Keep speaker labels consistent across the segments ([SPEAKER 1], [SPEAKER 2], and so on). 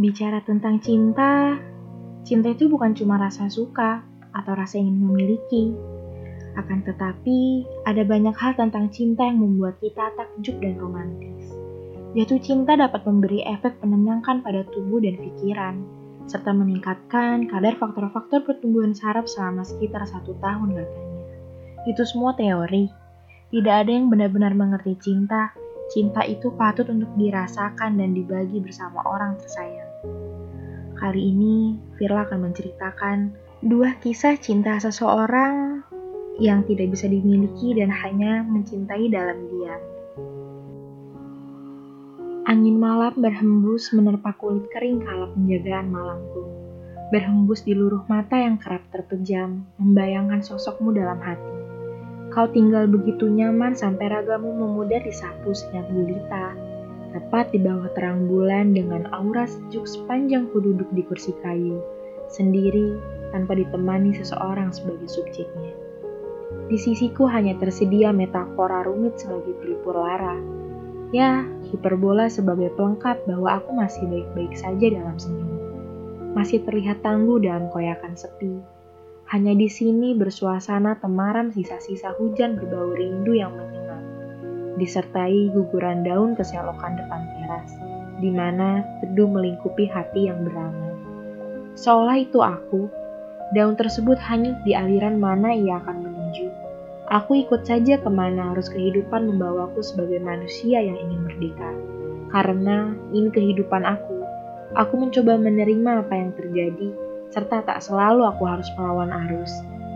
[SPEAKER 1] Bicara tentang cinta, cinta itu bukan cuma rasa suka atau rasa ingin memiliki. Akan tetapi, ada banyak hal tentang cinta yang membuat kita takjub dan romantis. Jatuh cinta dapat memberi efek penenangkan pada tubuh dan pikiran, serta meningkatkan kadar faktor-faktor pertumbuhan saraf selama sekitar satu tahun katanya. Itu semua teori. Tidak ada yang benar-benar mengerti cinta. Cinta itu patut untuk dirasakan dan dibagi bersama orang tersayang. Kali ini, Firla akan menceritakan dua kisah cinta seseorang yang tidak bisa dimiliki dan hanya mencintai dalam diam. Angin malam berhembus menerpa kulit kering kalap penjagaan malamku. Berhembus di luruh mata yang kerap terpejam, membayangkan sosokmu dalam hati. Kau tinggal begitu nyaman sampai ragamu memudar disapu senyap gulita. Tepat di bawah terang bulan dengan aura sejuk sepanjang ku duduk di kursi kayu, sendiri tanpa ditemani seseorang sebagai subjeknya. Di sisiku hanya tersedia metafora rumit sebagai pelipur lara. Ya, hiperbola sebagai pelengkap bahwa aku masih baik-baik saja dalam senyum. Masih terlihat tangguh dalam koyakan sepi, hanya di sini bersuasana temaram sisa-sisa hujan berbau rindu yang menyengat, disertai guguran daun keselokan depan teras, di mana teduh melingkupi hati yang berangan. Seolah itu aku, daun tersebut hanyut di aliran mana ia akan menuju. Aku ikut saja ke mana harus kehidupan membawaku sebagai manusia yang ingin merdeka. Karena ini kehidupan aku, aku mencoba menerima apa yang terjadi serta tak selalu aku harus melawan arus.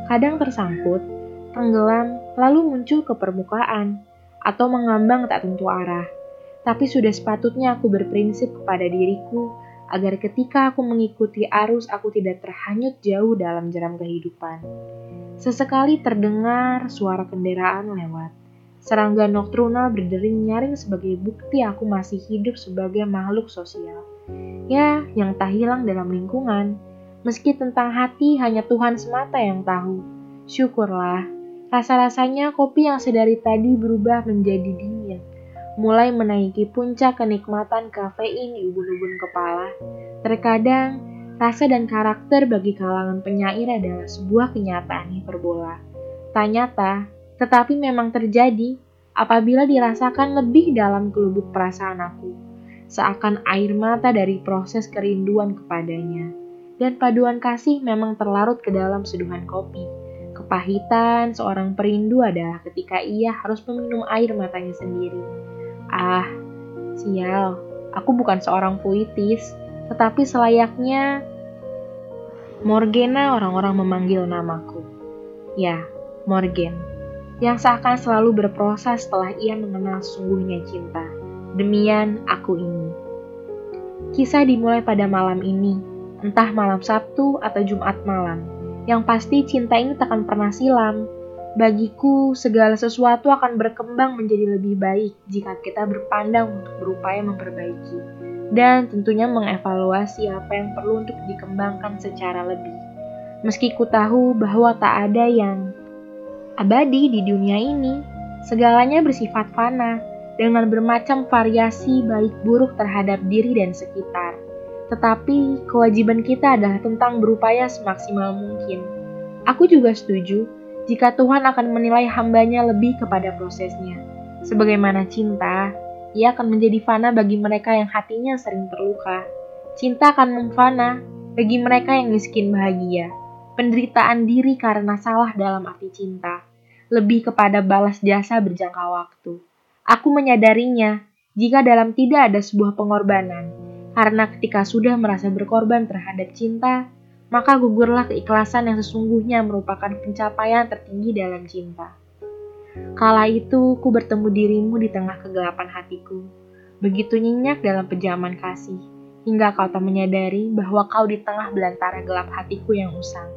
[SPEAKER 1] Kadang tersangkut, tenggelam, lalu muncul ke permukaan, atau mengambang tak tentu arah. Tapi sudah sepatutnya aku berprinsip kepada diriku agar ketika aku mengikuti arus aku tidak terhanyut jauh dalam jeram kehidupan. Sesekali terdengar suara kendaraan lewat. Serangga nokturnal berdering nyaring sebagai bukti aku masih hidup sebagai makhluk sosial. Ya, yang tak hilang dalam lingkungan Meski tentang hati hanya Tuhan semata yang tahu. Syukurlah, rasa-rasanya kopi yang sedari tadi berubah menjadi dingin. Mulai menaiki puncak kenikmatan kafein di ubun-ubun kepala. Terkadang, rasa dan karakter bagi kalangan penyair adalah sebuah kenyataan hiperbola. Tak tetapi memang terjadi apabila dirasakan lebih dalam kelubuk perasaan aku. Seakan air mata dari proses kerinduan kepadanya dan paduan kasih memang terlarut ke dalam seduhan kopi. Kepahitan seorang perindu adalah ketika ia harus meminum air matanya sendiri. Ah, sial, aku bukan seorang puitis, tetapi selayaknya Morgana orang-orang memanggil namaku. Ya, Morgan, yang seakan selalu berproses setelah ia mengenal sungguhnya cinta. Demian aku ini. Kisah dimulai pada malam ini, entah malam Sabtu atau Jumat malam. Yang pasti cinta ini takkan pernah silam. Bagiku, segala sesuatu akan berkembang menjadi lebih baik jika kita berpandang untuk berupaya memperbaiki. Dan tentunya mengevaluasi apa yang perlu untuk dikembangkan secara lebih. Meski ku tahu bahwa tak ada yang abadi di dunia ini, segalanya bersifat fana dengan bermacam variasi baik buruk terhadap diri dan sekitar. Tetapi kewajiban kita adalah tentang berupaya semaksimal mungkin. Aku juga setuju jika Tuhan akan menilai hambanya lebih kepada prosesnya. Sebagaimana cinta, ia akan menjadi fana bagi mereka yang hatinya sering terluka. Cinta akan memfana bagi mereka yang miskin bahagia. Penderitaan diri karena salah dalam arti cinta. Lebih kepada balas jasa berjangka waktu. Aku menyadarinya jika dalam tidak ada sebuah pengorbanan, karena ketika sudah merasa berkorban terhadap cinta, maka gugurlah keikhlasan yang sesungguhnya merupakan pencapaian tertinggi dalam cinta. Kala itu, ku bertemu dirimu di tengah kegelapan hatiku. Begitu nyenyak dalam pejaman kasih, hingga kau tak menyadari bahwa kau di tengah belantara gelap hatiku yang usang.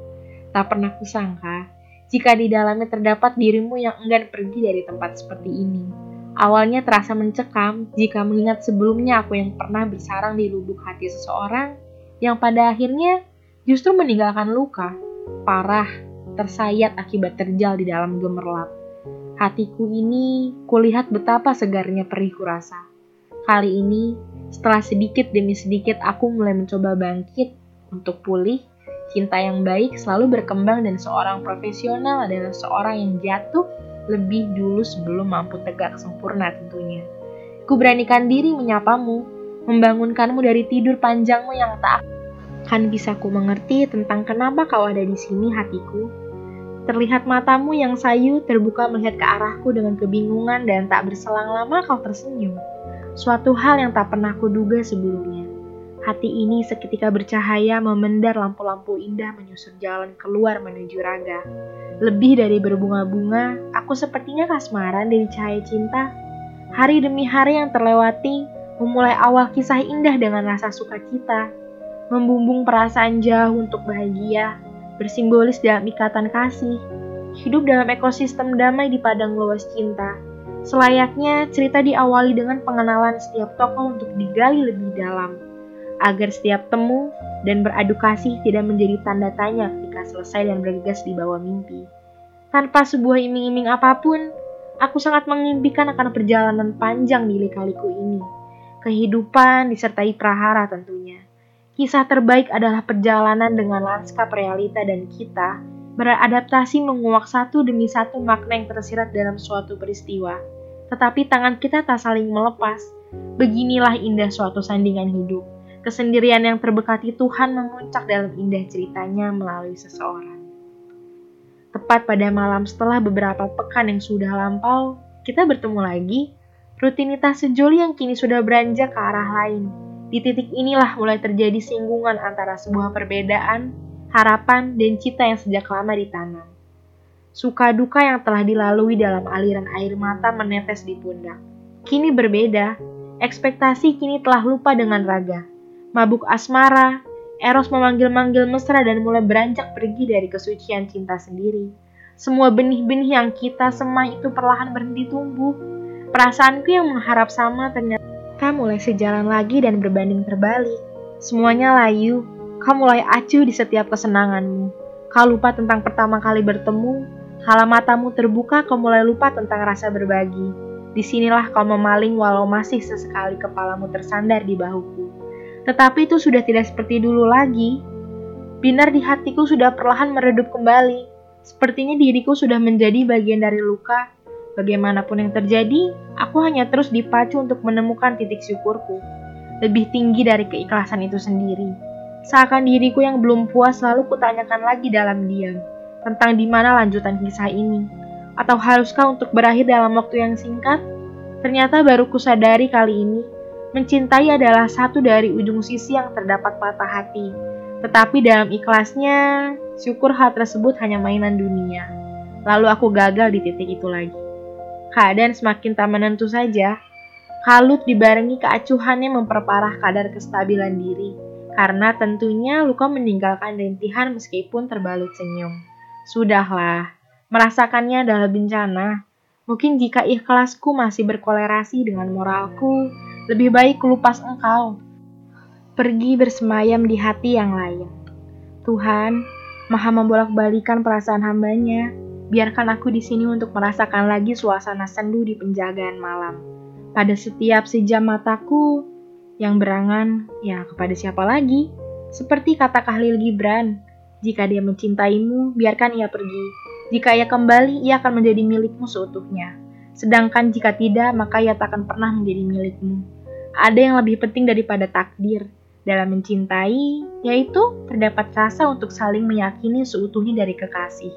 [SPEAKER 1] Tak pernah kusangka, jika di dalamnya terdapat dirimu yang enggan pergi dari tempat seperti ini. Awalnya terasa mencekam jika mengingat sebelumnya aku yang pernah bersarang di lubuk hati seseorang yang pada akhirnya justru meninggalkan luka parah tersayat akibat terjal di dalam gemerlap. Hatiku ini kulihat betapa segarnya perihku rasa. Kali ini Setelah sedikit demi sedikit aku mulai mencoba bangkit untuk pulih, cinta yang baik selalu berkembang dan seorang profesional adalah seorang yang jatuh lebih dulu sebelum mampu tegak sempurna tentunya. Ku beranikan diri menyapamu, membangunkanmu dari tidur panjangmu yang tak akan bisa ku mengerti tentang kenapa kau ada di sini hatiku. Terlihat matamu yang sayu terbuka melihat ke arahku dengan kebingungan dan tak berselang lama kau tersenyum. Suatu hal yang tak pernah kuduga sebelumnya. Hati ini seketika bercahaya memendar lampu-lampu indah menyusur jalan keluar menuju raga. Lebih dari berbunga-bunga, aku sepertinya kasmaran dari cahaya cinta. Hari demi hari yang terlewati, memulai awal kisah indah dengan rasa sukacita, membumbung perasaan jauh untuk bahagia, bersimbolis dalam ikatan kasih, hidup dalam ekosistem damai di padang luas cinta. Selayaknya cerita diawali dengan pengenalan setiap tokoh untuk digali lebih dalam agar setiap temu dan beradu kasih tidak menjadi tanda tanya ketika selesai dan bergegas di bawah mimpi. Tanpa sebuah iming-iming apa pun, aku sangat mengimpikan akan perjalanan panjang di lika-liku ini. Kehidupan disertai prahara tentunya. Kisah terbaik adalah perjalanan dengan lanskap realita dan kita beradaptasi menguak satu demi satu makna yang tersirat dalam suatu peristiwa. Tetapi tangan kita tak saling melepas. Beginilah indah suatu sandingan hidup Kesendirian yang terbekati Tuhan memuncak dalam indah ceritanya melalui seseorang. Tepat pada malam setelah beberapa pekan yang sudah lampau, kita bertemu lagi. Rutinitas sejoli yang kini sudah beranjak ke arah lain. Di titik inilah mulai terjadi singgungan antara sebuah perbedaan, harapan, dan cita yang sejak lama ditanam. Suka duka yang telah dilalui dalam aliran air mata menetes di pundak. Kini berbeda, ekspektasi kini telah lupa dengan raga mabuk asmara, Eros memanggil-manggil mesra dan mulai beranjak pergi dari kesucian cinta sendiri. Semua benih-benih yang kita semai itu perlahan berhenti tumbuh. Perasaanku yang mengharap sama ternyata mulai sejalan lagi dan berbanding terbalik. Semuanya layu, kau mulai acuh di setiap kesenanganmu. Kau lupa tentang pertama kali bertemu, kala matamu terbuka kau mulai lupa tentang rasa berbagi. Di sinilah kau memaling walau masih sesekali kepalamu tersandar di bahuku. Tetapi itu sudah tidak seperti dulu lagi. Binar di hatiku sudah perlahan meredup kembali. Sepertinya diriku sudah menjadi bagian dari luka. Bagaimanapun yang terjadi, aku hanya terus dipacu untuk menemukan titik syukurku. Lebih tinggi dari keikhlasan itu sendiri. Seakan diriku yang belum puas selalu kutanyakan lagi dalam diam tentang di mana lanjutan kisah ini. Atau haruskah untuk berakhir dalam waktu yang singkat? Ternyata baru kusadari kali ini Mencintai adalah satu dari ujung sisi yang terdapat patah hati. Tetapi dalam ikhlasnya, syukur hal tersebut hanya mainan dunia. Lalu aku gagal di titik itu lagi. Keadaan semakin tak menentu saja. Kalut dibarengi keacuhannya memperparah kadar kestabilan diri. Karena tentunya luka meninggalkan rintihan meskipun terbalut senyum. Sudahlah, merasakannya adalah bencana. Mungkin jika ikhlasku masih berkolerasi dengan moralku, lebih baik lupas engkau. Pergi bersemayam di hati yang lain. Tuhan, maha membolak-balikan perasaan hambanya. Biarkan aku di sini untuk merasakan lagi suasana sendu di penjagaan malam. Pada setiap sejam mataku yang berangan, ya kepada siapa lagi? Seperti kata Kahlil Gibran, jika dia mencintaimu, biarkan ia pergi. Jika ia kembali, ia akan menjadi milikmu seutuhnya. Sedangkan jika tidak, maka ia tak akan pernah menjadi milikmu ada yang lebih penting daripada takdir dalam mencintai, yaitu terdapat rasa untuk saling meyakini seutuhnya dari kekasih.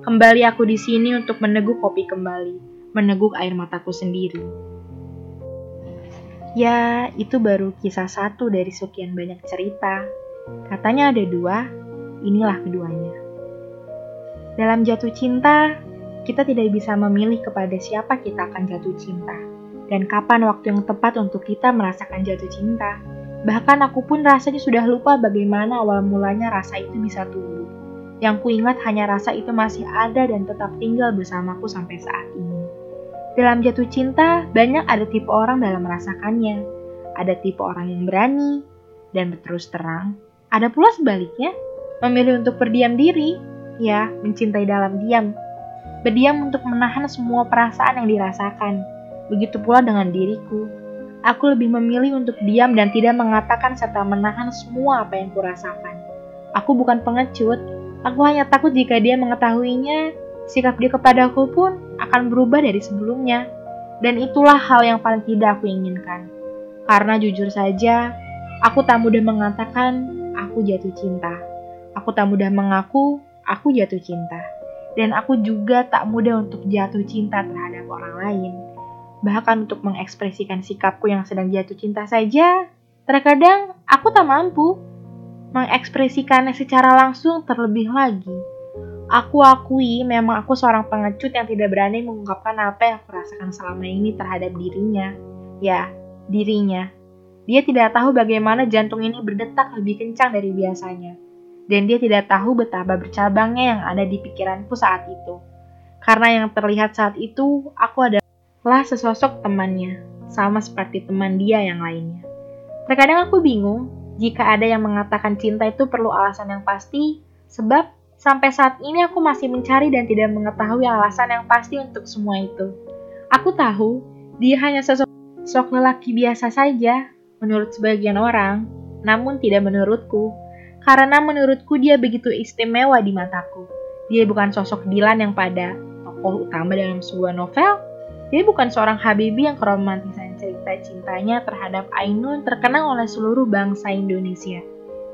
[SPEAKER 1] Kembali aku di sini untuk meneguk kopi kembali, meneguk air mataku sendiri. Ya, itu baru kisah satu dari sekian banyak cerita. Katanya ada dua, inilah keduanya. Dalam jatuh cinta, kita tidak bisa memilih kepada siapa kita akan jatuh cinta dan kapan waktu yang tepat untuk kita merasakan jatuh cinta. Bahkan aku pun rasanya sudah lupa bagaimana awal mulanya rasa itu bisa tumbuh. Yang kuingat hanya rasa itu masih ada dan tetap tinggal bersamaku sampai saat ini. Dalam jatuh cinta, banyak ada tipe orang dalam merasakannya. Ada tipe orang yang berani dan berterus terang. Ada pula sebaliknya, memilih untuk berdiam diri, ya, mencintai dalam diam. Berdiam untuk menahan semua perasaan yang dirasakan, Begitu pula dengan diriku. aku lebih memilih untuk diam dan tidak mengatakan serta menahan semua apa yang kurasakan. Aku bukan pengecut, aku hanya takut jika dia mengetahuinya, sikap dia kepadaku pun akan berubah dari sebelumnya. Dan itulah hal yang paling tidak aku inginkan. Karena jujur saja, aku tak mudah mengatakan aku jatuh cinta. Aku tak mudah mengaku aku jatuh cinta. Dan aku juga tak mudah untuk jatuh cinta terhadap orang lain bahkan untuk mengekspresikan sikapku yang sedang jatuh cinta saja, terkadang aku tak mampu mengekspresikannya secara langsung terlebih lagi. Aku akui memang aku seorang pengecut yang tidak berani mengungkapkan apa yang aku rasakan selama ini terhadap dirinya. Ya, dirinya. Dia tidak tahu bagaimana jantung ini berdetak lebih kencang dari biasanya. Dan dia tidak tahu betapa bercabangnya yang ada di pikiranku saat itu. Karena yang terlihat saat itu, aku adalah lah sesosok temannya, sama seperti teman dia yang lainnya. Terkadang aku bingung jika ada yang mengatakan cinta itu perlu alasan yang pasti, sebab sampai saat ini aku masih mencari dan tidak mengetahui alasan yang pasti untuk semua itu. Aku tahu dia hanya sesosok lelaki biasa saja, menurut sebagian orang, namun tidak menurutku. Karena menurutku dia begitu istimewa di mataku. Dia bukan sosok Dilan yang pada tokoh utama dalam sebuah novel, dia bukan seorang Habibi yang keromantisan cerita cintanya terhadap Ainun terkenang oleh seluruh bangsa Indonesia.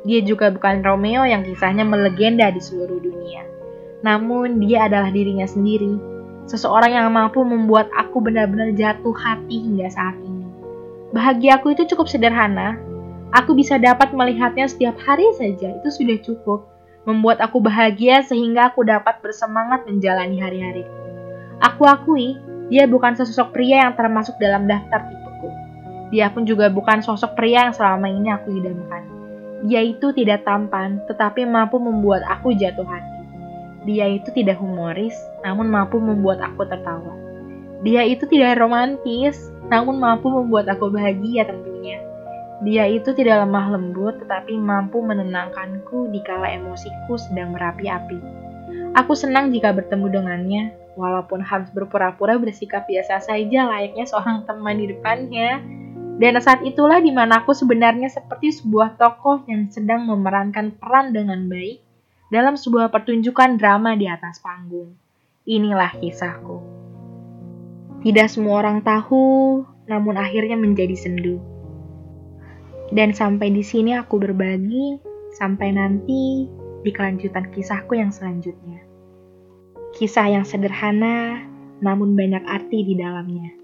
[SPEAKER 1] Dia juga bukan Romeo yang kisahnya melegenda di seluruh dunia. Namun dia adalah dirinya sendiri, seseorang yang mampu membuat aku benar-benar jatuh hati hingga saat ini. Bahagiaku itu cukup sederhana. Aku bisa dapat melihatnya setiap hari saja, itu sudah cukup. Membuat aku bahagia sehingga aku dapat bersemangat menjalani hari-hariku. Aku akui, dia bukan sesosok pria yang termasuk dalam daftar tipeku. Dia pun juga bukan sosok pria yang selama ini aku idamkan. Dia itu tidak tampan, tetapi mampu membuat aku jatuh hati. Dia itu tidak humoris, namun mampu membuat aku tertawa. Dia itu tidak romantis, namun mampu membuat aku bahagia tentunya. Dia itu tidak lemah lembut, tetapi mampu menenangkanku di kala emosiku sedang berapi-api. Aku senang jika bertemu dengannya, walaupun harus berpura-pura bersikap biasa saja layaknya seorang teman di depannya. Dan saat itulah di mana aku sebenarnya seperti sebuah tokoh yang sedang memerankan peran dengan baik dalam sebuah pertunjukan drama di atas panggung. Inilah kisahku. Tidak semua orang tahu, namun akhirnya menjadi sendu. Dan sampai di sini aku berbagi, sampai nanti di kelanjutan kisahku yang selanjutnya. Kisah yang sederhana, namun banyak arti di dalamnya.